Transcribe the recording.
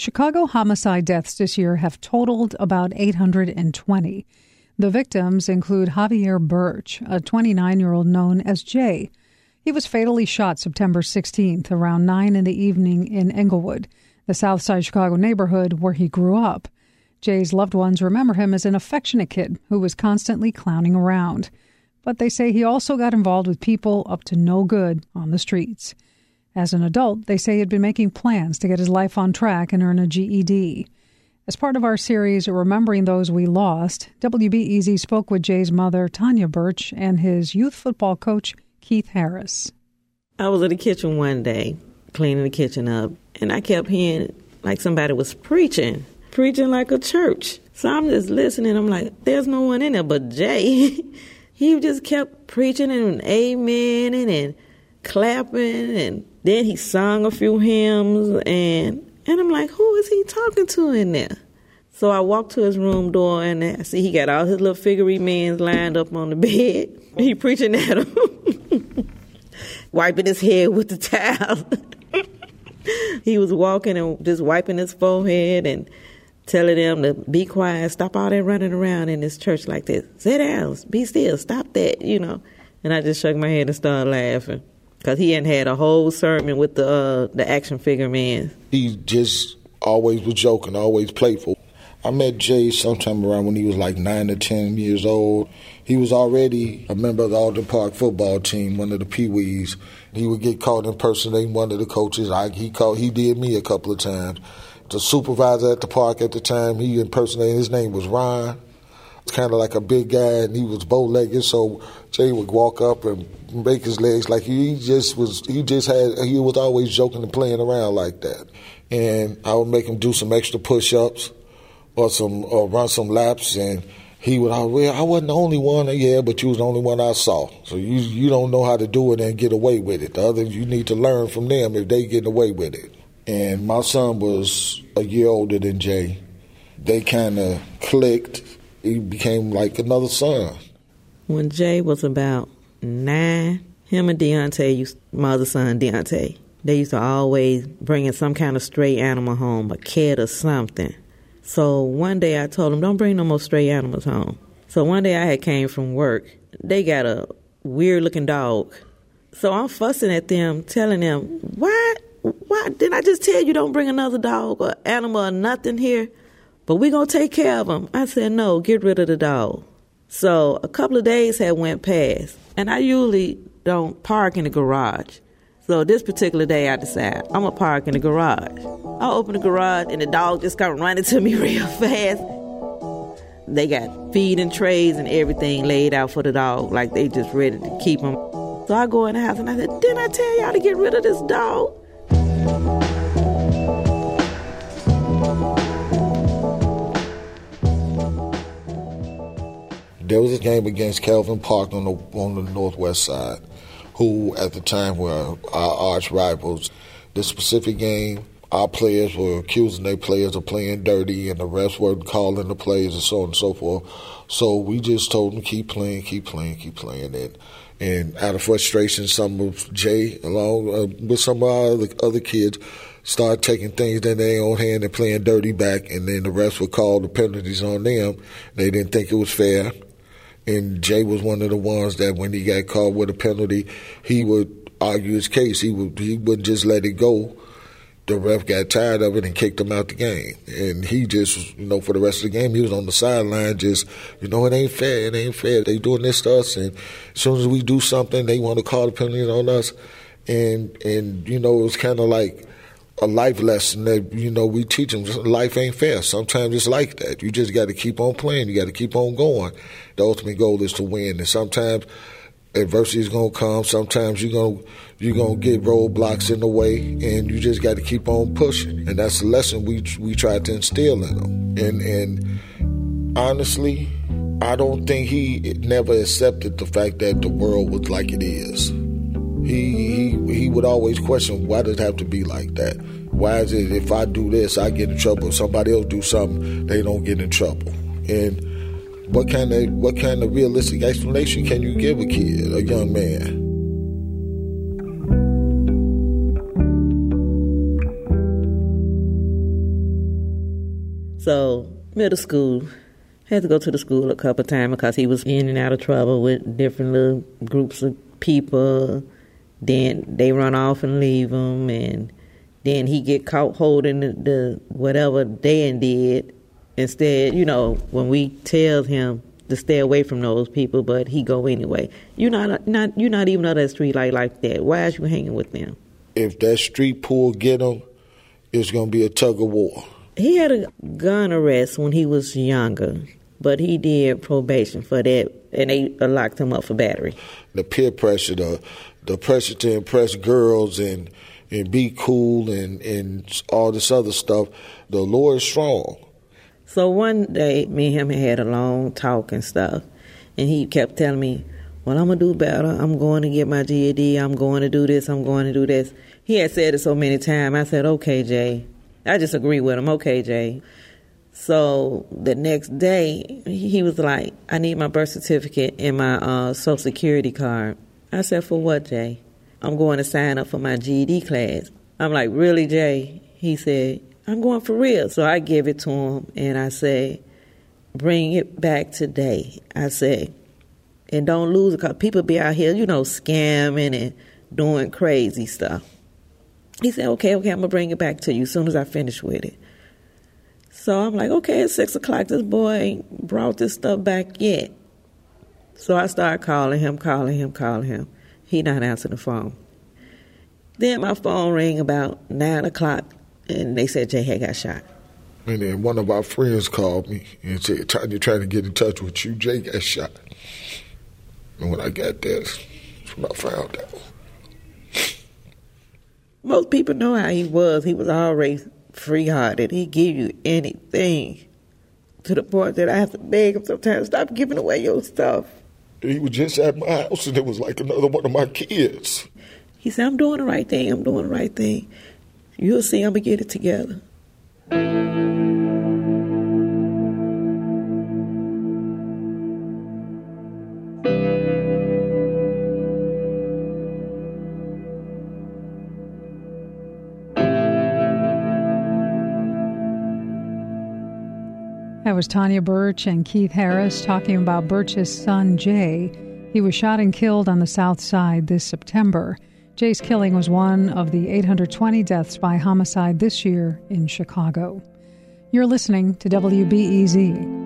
Chicago homicide deaths this year have totaled about 820. The victims include Javier Burch, a 29 year old known as Jay. He was fatally shot September 16th around 9 in the evening in Englewood, the South Side Chicago neighborhood where he grew up. Jay's loved ones remember him as an affectionate kid who was constantly clowning around. But they say he also got involved with people up to no good on the streets. As an adult, they say he had been making plans to get his life on track and earn a GED. As part of our series, Remembering Those We Lost, WBEZ spoke with Jay's mother, Tanya Burch, and his youth football coach, Keith Harris. I was in the kitchen one day, cleaning the kitchen up, and I kept hearing like somebody was preaching, preaching like a church. So I'm just listening. I'm like, there's no one in there but Jay. he just kept preaching and amen and clapping and then he sung a few hymns and and I'm like, who is he talking to in there? So I walked to his room door and I see he got all his little figurine men lined up on the bed. He preaching at him, wiping his head with the towel. he was walking and just wiping his forehead and telling them to be quiet, stop all that running around in this church like this. Sit down, be still, stop that, you know. And I just shook my head and started laughing because he hadn't had a whole sermon with the uh, the action figure man. He just always was joking, always playful. I met Jay sometime around when he was like nine or ten years old. He was already a member of the Ogden Park football team, one of the Pee Wees. He would get caught impersonating one of the coaches. I, he called, he did me a couple of times. The supervisor at the park at the time, he impersonated. His name was Ron kind of like a big guy, and he was bow-legged. So Jay would walk up and break his legs like he just was. He just had. He was always joking and playing around like that. And I would make him do some extra push-ups or some or run some laps, and he would. Well, I wasn't the only one. Yeah, but you was the only one I saw. So you you don't know how to do it and get away with it. The others you need to learn from them if they get away with it. And my son was a year older than Jay. They kind of clicked he became like another son. When Jay was about nine, him and Deontay, other son Deontay, they used to always bring in some kind of stray animal home, a cat or something. So one day I told them, don't bring no more stray animals home. So one day I had came from work. They got a weird looking dog. So I'm fussing at them, telling them, why, why didn't I just tell you don't bring another dog or animal or nothing here? But we gonna take care of him. I said, no, get rid of the dog. So a couple of days had went past, and I usually don't park in the garage. So this particular day, I decided I'm gonna park in the garage. I open the garage, and the dog just come running to me real fast. They got feeding trays and everything laid out for the dog, like they just ready to keep him. So I go in the house and I said, Didn't I tell y'all to get rid of this dog? There was a game against Kelvyn Park on the on the northwest side, who at the time were our arch rivals. This specific game, our players were accusing their players of playing dirty, and the refs weren't calling the plays, and so on and so forth. So we just told them keep playing, keep playing, keep playing it. And out of frustration, some of Jay, along uh, with some of our other, other kids, started taking things in their own hand and playing dirty back, and then the refs would call the penalties on them. They didn't think it was fair. And Jay was one of the ones that when he got caught with a penalty, he would argue his case. He would he wouldn't just let it go. The ref got tired of it and kicked him out the game. And he just, you know, for the rest of the game, he was on the sideline just, you know, it ain't fair. It ain't fair. They doing this to us. And as soon as we do something, they want to call the penalty on us. And, and you know, it was kind of like, a life lesson that you know we teach them. Life ain't fair. Sometimes it's like that. You just got to keep on playing. You got to keep on going. The ultimate goal is to win, and sometimes adversity is gonna come. Sometimes you're gonna you're gonna get roadblocks in the way, and you just got to keep on pushing. And that's the lesson we we try to instill in them. And and honestly, I don't think he never accepted the fact that the world was like it is he he he would always question why does it have to be like that? Why is it if I do this I get in trouble? If somebody else do something they don't get in trouble? And what kind of what kind of realistic explanation can you give a kid, a young man? So, middle school, had to go to the school a couple times because he was in and out of trouble with different little groups of people. Then they run off and leave him, and then he get caught holding the, the whatever Dan did. Instead, you know, when we tell him to stay away from those people, but he go anyway. You're not not you're not even on that street light like that. Why is you hanging with them? If that street pool get him, it's gonna be a tug of war. He had a gun arrest when he was younger, but he did probation for that, and they locked him up for battery. The peer pressure, the the pressure to impress girls and and be cool and and all this other stuff. The Lord is strong. So one day, me and him had a long talk and stuff, and he kept telling me, "Well, I'm gonna do better. I'm going to get my GED. I'm going to do this. I'm going to do this." He had said it so many times. I said, "Okay, Jay." I just agree with him. Okay, Jay. So the next day, he was like, I need my birth certificate and my uh, social security card. I said, For what, Jay? I'm going to sign up for my GED class. I'm like, Really, Jay? He said, I'm going for real. So I give it to him and I say, Bring it back today. I say, and don't lose it because people be out here, you know, scamming and doing crazy stuff. He said, Okay, okay, I'm going to bring it back to you as soon as I finish with it. So I'm like, okay, at six o'clock, this boy ain't brought this stuff back yet. So I start calling him, calling him, calling him. He not answering the phone. Then my phone rang about nine o'clock, and they said Jay had got shot. And then one of our friends called me and said, Tanya trying to get in touch with you. Jay got shot. And when I got there, that's when I found out. Most people know how he was. He was always free hearted. He give you anything to the point that I have to beg him sometimes, stop giving away your stuff. He was just at my house and it was like another one of my kids. He said, I'm doing the right thing, I'm doing the right thing. You'll see I'm gonna get it together. That was Tanya Burch and Keith Harris talking about Burch's son, Jay. He was shot and killed on the South Side this September. Jay's killing was one of the 820 deaths by homicide this year in Chicago. You're listening to WBEZ.